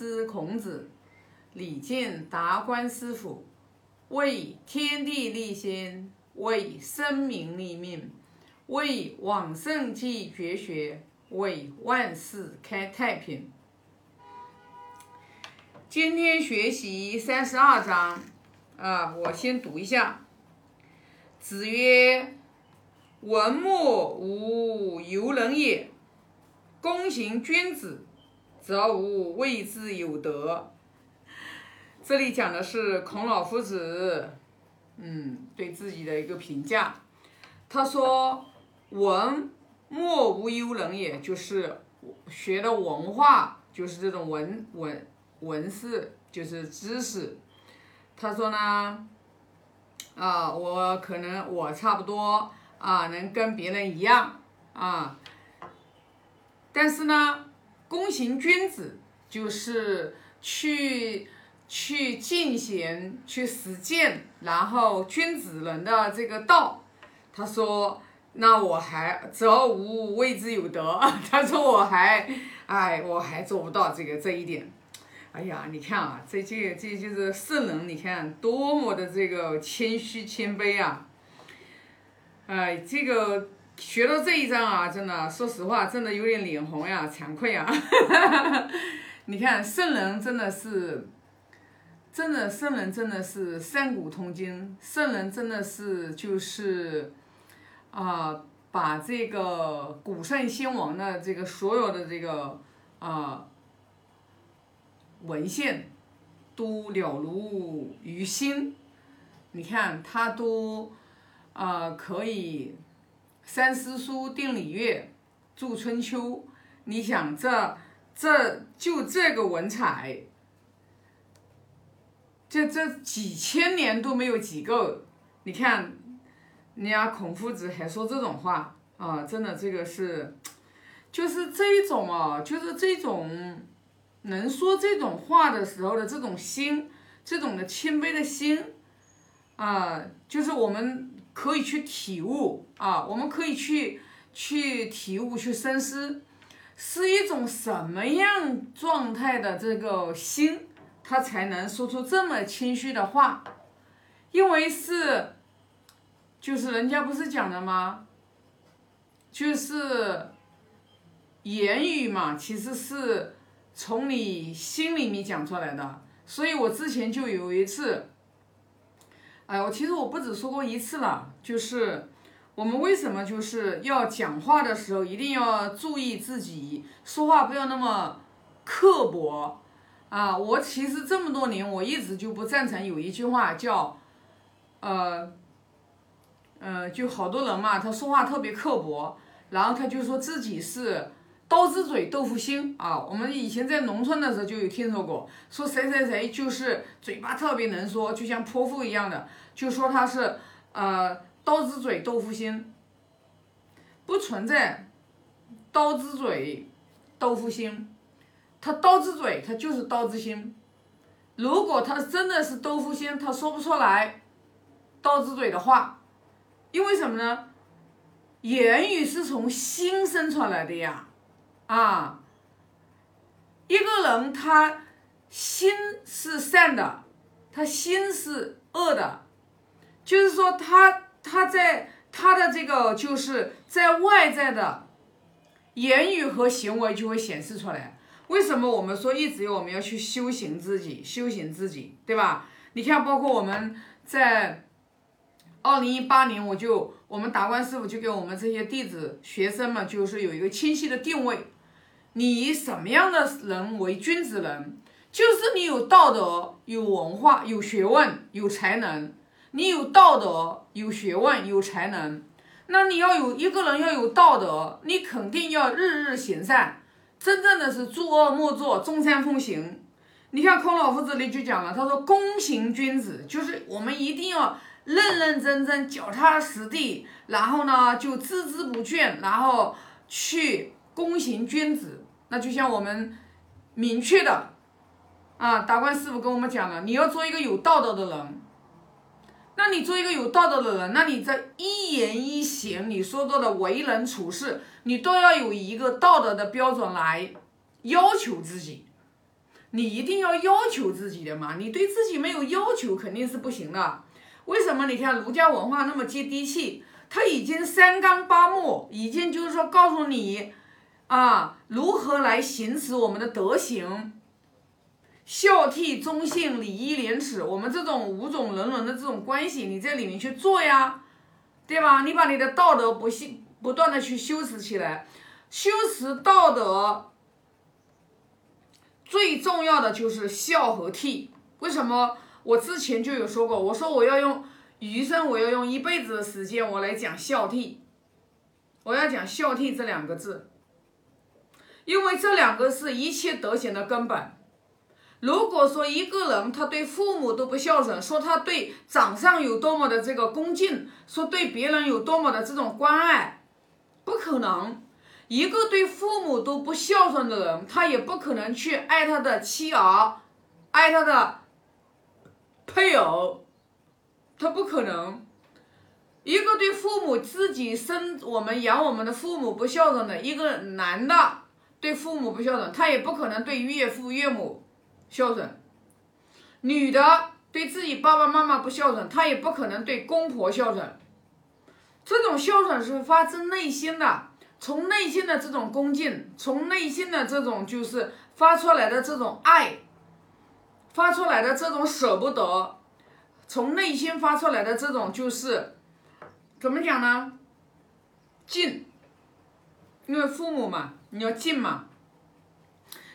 师孔子，礼敬达观师傅，为天地立心，为生民立命，为往圣继绝学，为万世开太平。今天学习三十二章，啊，我先读一下。子曰：“文墨无尤人也，躬行君子，则无谓之有德。”这里讲的是孔老夫子，嗯，对自己的一个评价。他说：“文莫无尤人也，就是学的文化，就是这种文文。”文事就是知识，他说呢，啊，我可能我差不多啊，能跟别人一样啊，但是呢，躬行君子就是去去进行去实践，然后君子人的这个道，他说，那我还则无谓之有德，他说我还哎，我还做不到这个这一点。哎呀，你看啊，这这这就是圣人，你看多么的这个谦虚谦卑啊！哎，这个学到这一章啊，真的，说实话，真的有点脸红呀，惭愧啊！你看圣人真的是，真的圣人真的是三古通今，圣人真的是就是啊，把这个古圣先王的这个所有的这个啊。文献都了如于心，你看他都啊可以三思书定礼乐著春秋，你想这这就这个文采，这这几千年都没有几个，你看人家孔夫子还说这种话啊，真的这个是就是这种啊，就是这种。能说这种话的时候的这种心，这种的谦卑的心，啊，就是我们可以去体悟啊，我们可以去去体悟去深思，是一种什么样状态的这个心，他才能说出这么谦虚的话？因为是，就是人家不是讲的吗？就是言语嘛，其实是。从你心里面讲出来的，所以我之前就有一次，哎，我其实我不止说过一次了，就是我们为什么就是要讲话的时候一定要注意自己说话不要那么刻薄啊！我其实这么多年我一直就不赞成有一句话叫，呃，呃，就好多人嘛，他说话特别刻薄，然后他就说自己是。刀子嘴豆腐心啊！我们以前在农村的时候就有听说过，说谁谁谁就是嘴巴特别能说，就像泼妇一样的，就说他是呃刀子嘴豆腐心，不存在刀子嘴豆腐心，他刀子嘴他就是刀子心。如果他真的是豆腐心，他说不出来刀子嘴的话，因为什么呢？言语是从心生出来的呀。啊，一个人他心是善的，他心是恶的，就是说他他在他的这个就是在外在的言语和行为就会显示出来。为什么我们说一直我们要去修行自己，修行自己，对吧？你看，包括我们在二零一八年，我就我们达观师傅就给我们这些弟子学生们，就是有一个清晰的定位。你以什么样的人为君子人？就是你有道德、有文化、有学问、有才能。你有道德、有学问、有才能，那你要有一个人要有道德，你肯定要日日行善，真正的是诸恶莫作，众善奉行。你看孔老夫子里就讲了，他说：“躬行君子，就是我们一定要认认真真、脚踏实地，然后呢就孜孜不倦，然后去。”躬行君子，那就像我们明确的啊，达观师傅跟我们讲了，你要做一个有道德的人。那你做一个有道德的人，那你在一言一行，你说到的为人处事，你都要有一个道德的标准来要求自己。你一定要要求自己的嘛，你对自己没有要求肯定是不行的。为什么？你看儒家文化那么接地气，他已经三纲八目，已经就是说告诉你啊，如何来行使我们的德行，孝悌忠信礼义廉耻，我们这种五种人伦的这种关系，你在里面去做呀，对吧？你把你的道德不信不断的去修持起来，修持道德。最重要的就是孝和悌，为什么？我之前就有说过，我说我要用余生，我要用一辈子的时间，我来讲孝悌，我要讲孝悌这两个字，因为这两个是一切德行的根本。如果说一个人他对父母都不孝顺，说他对长上有多么的这个恭敬，说对别人有多么的这种关爱，不可能。一个对父母都不孝顺的人，他也不可能去爱他的妻儿，爱他的配偶，他不可能。一个对父母自己生我们养我们的父母不孝顺的一个男的，对父母不孝顺，他也不可能对岳父岳母孝顺。女的对自己爸爸妈妈不孝顺，她也不可能对公婆孝顺。这种孝顺是发自内心的。从内心的这种恭敬，从内心的这种就是发出来的这种爱，发出来的这种舍不得，从内心发出来的这种就是怎么讲呢？敬，因为父母嘛，你要敬嘛。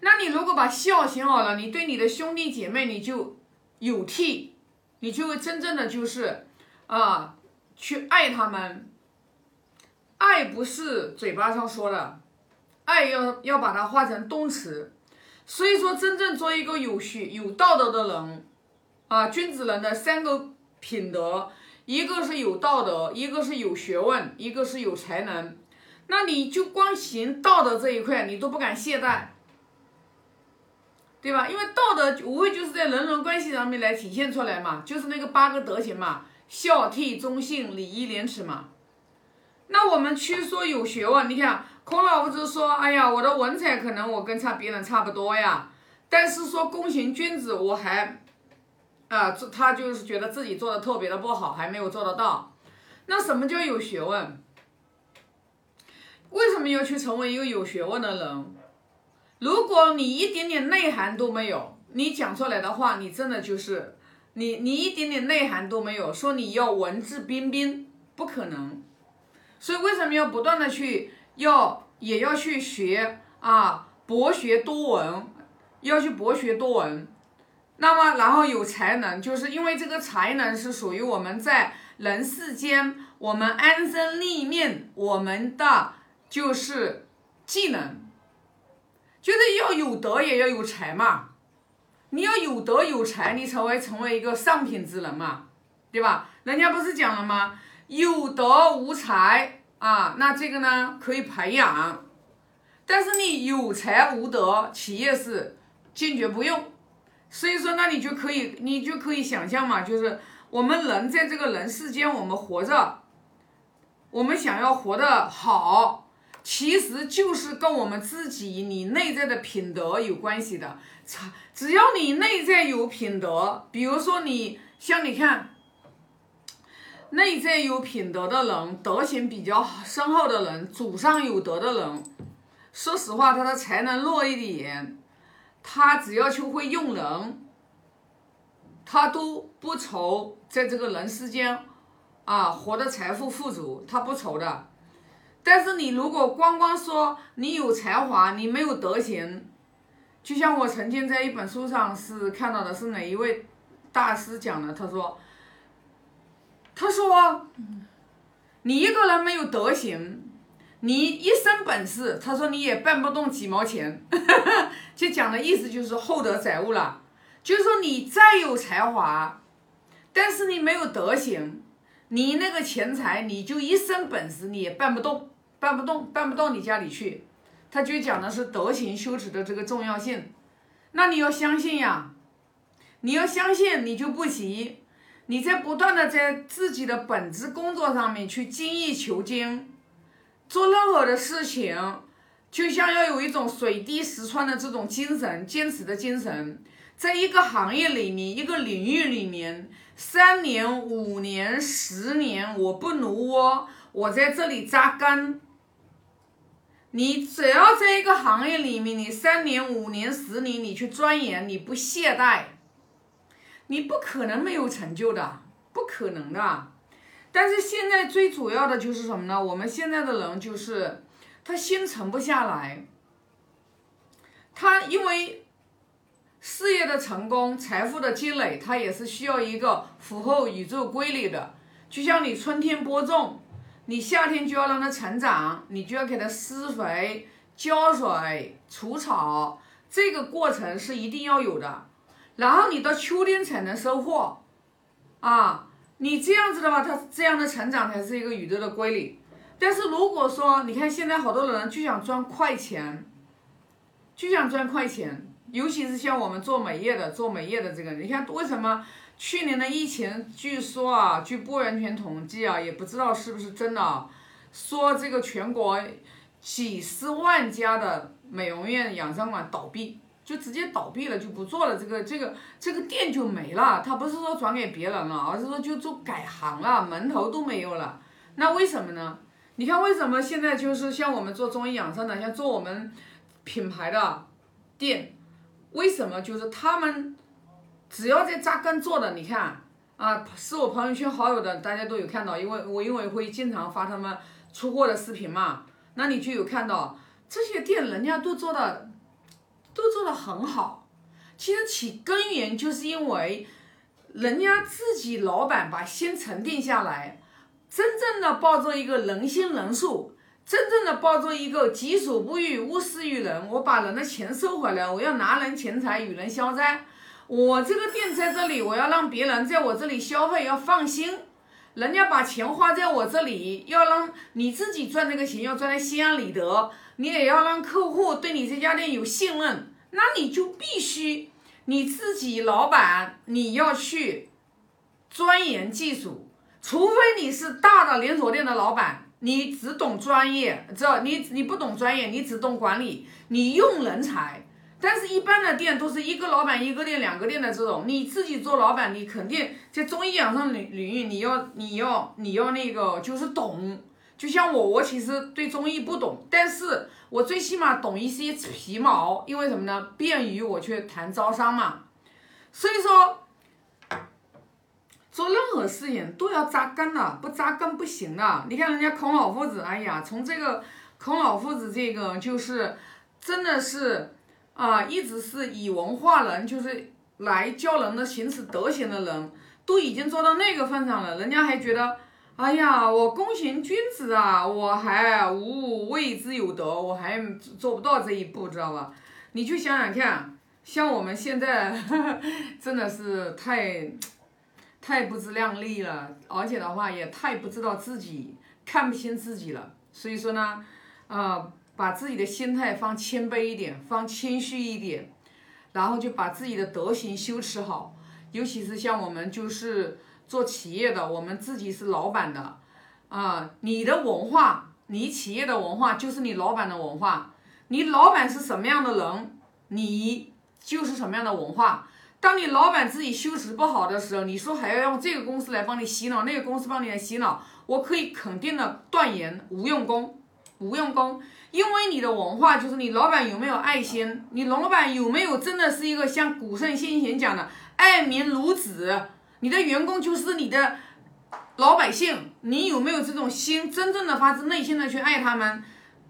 那你如果把孝行好了，你对你的兄弟姐妹你就有替，你就会真正的就是啊，去爱他们。爱不是嘴巴上说的，爱要要把它化成动词。所以说，真正做一个有学有道德的人，啊，君子人的三个品德，一个是有道德，一个是有学问，一个是有才能。那你就光行道德这一块，你都不敢懈怠，对吧？因为道德无非就是在人伦关系上面来体现出来嘛，就是那个八个德行嘛，孝悌忠信礼义廉耻嘛。那我们去说有学问，你看孔老夫子说，哎呀，我的文采可能我跟差别人差不多呀，但是说躬行君子，我还，啊，他就是觉得自己做的特别的不好，还没有做得到。那什么叫有学问？为什么要去成为一个有学问的人？如果你一点点内涵都没有，你讲出来的话，你真的就是你你一点点内涵都没有，说你要文质彬彬，不可能。所以为什么要不断的去要也要去学啊，博学多闻，要去博学多闻，那么然后有才能，就是因为这个才能是属于我们在人世间我们安身立命我们的就是技能，就是要有德也要有才嘛，你要有德有才，你才会成为一个上品之人嘛，对吧？人家不是讲了吗？有德无才啊，那这个呢可以培养，但是你有才无德，企业是坚决不用。所以说，那你就可以，你就可以想象嘛，就是我们人在这个人世间，我们活着，我们想要活得好，其实就是跟我们自己你内在的品德有关系的。只要你内在有品德，比如说你像你看。内在有品德的人，德行比较深厚的人，祖上有德的人，说实话，他的才能弱一点，他只要求会用人，他都不愁在这个人世间啊活得财富富足，他不愁的。但是你如果光光说你有才华，你没有德行，就像我曾经在一本书上是看到的是哪一位大师讲的，他说。他说：“你一个人没有德行，你一身本事，他说你也办不动几毛钱。就讲的意思就是厚德载物了。就是说你再有才华，但是你没有德行，你那个钱财，你就一身本事，你也办不动，办不动，办不到你家里去。他就讲的是德行修持的这个重要性。那你要相信呀，你要相信，你就不急。”你在不断的在自己的本职工作上面去精益求精，做任何的事情，就像要有一种水滴石穿的这种精神，坚持的精神，在一个行业里面，一个领域里面，三年、五年、十年，我不挪窝，我在这里扎根。你只要在一个行业里面，你三年、五年、十年，你去钻研，你不懈怠，你不可能没有成就的，不可能的。但是现在最主要的就是什么呢？我们现在的人就是。他心沉不下来，他因为事业的成功、财富的积累，他也是需要一个符合宇宙规律的。就像你春天播种，你夏天就要让它成长，你就要给它施肥、浇水、除草，这个过程是一定要有的。然后你到秋天才能收获，啊，你这样子的话，它这样的成长才是一个宇宙的规律。但是如果说你看现在好多人就想赚快钱，就想赚快钱，尤其是像我们做美业的，做美业的这个，你看为什么去年的疫情，据说啊，据不完全统计啊，也不知道是不是真的，说这个全国几十万家的美容院、养生馆倒闭，就直接倒闭了，就不做了，这个这个这个店就没了。他不是说转给别人了，而是说就做改行了，门头都没有了。那为什么呢？你看，为什么现在就是像我们做中医养生的，像做我们品牌的店，为什么就是他们只要在扎根做的？你看啊，是我朋友圈好友的，大家都有看到，因为我因为会经常发他们出货的视频嘛，那你就有看到这些店，人家都做的都做的很好。其实起根源就是因为人家自己老板把心沉淀下来。真正的抱着一个人心仁术，真正的抱着一个己所不欲，勿施于人。我把人的钱收回来，我要拿人钱财与人消灾。我这个店在这里，我要让别人在我这里消费要放心。人家把钱花在我这里，要让你自己赚这个钱要赚的心安理得，你也要让客户对你这家店有信任。那你就必须你自己老板，你要去钻研技术。除非你是大的连锁店的老板，你只懂专业，知道你你不懂专业，你只懂管理，你用人才。但是，一般的店都是一个老板一个店两个店的这种，你自己做老板，你肯定在中医养生领领域，你要你要你要那个就是懂。就像我，我其实对中医不懂，但是我最起码懂一些皮毛，因为什么呢？便于我去谈招商嘛。所以说。做任何事情都要扎根的，不扎根不行的。你看人家孔老夫子，哎呀，从这个孔老夫子这个就是真的是啊，一直是以文化人，就是来教人的行使德行的人，都已经做到那个份上了。人家还觉得，哎呀，我躬行君子啊，我还无谓之有德，我还做不到这一步，知道吧？你去想想看，像我们现在 真的是太。太不自量力了，而且的话也太不知道自己看不清自己了。所以说呢，呃，把自己的心态放谦卑一点，放谦虚一点，然后就把自己的德行修持好。尤其是像我们就是做企业的，我们自己是老板的，啊，你的文化，你企业的文化就是你老板的文化。你老板是什么样的人，你就是什么样的文化。当你老板自己修持不好的时候，你说还要用这个公司来帮你洗脑，那个公司帮你来洗脑，我可以肯定的断言无用功，无用功。因为你的文化就是你老板有没有爱心，你老板有没有真的是一个像古圣先贤讲的爱民如子，你的员工就是你的老百姓，你有没有这种心，真正的发自内心的去爱他们，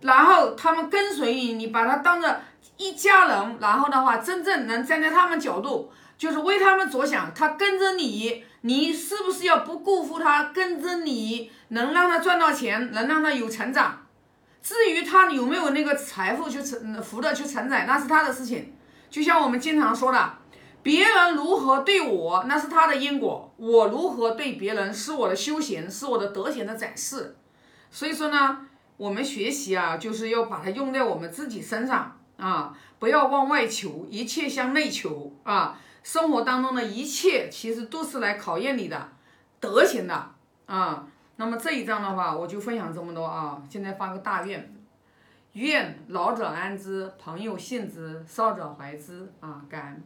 然后他们跟随你，你把他当着。一家人，然后的话，真正能站在他们角度，就是为他们着想。他跟着你，你是不是要不辜负他？跟着你，能让他赚到钱，能让他有成长。至于他有没有那个财富去承福的去承载，那是他的事情。就像我们经常说的，别人如何对我，那是他的因果；我如何对别人，是我的修行，是我的德行的展示。所以说呢，我们学习啊，就是要把它用在我们自己身上。啊，不要往外求，一切向内求啊！生活当中的一切其实都是来考验你的德行的啊。那么这一章的话，我就分享这么多啊。现在发个大愿，愿老者安之，朋友信之，少者怀之啊，感恩。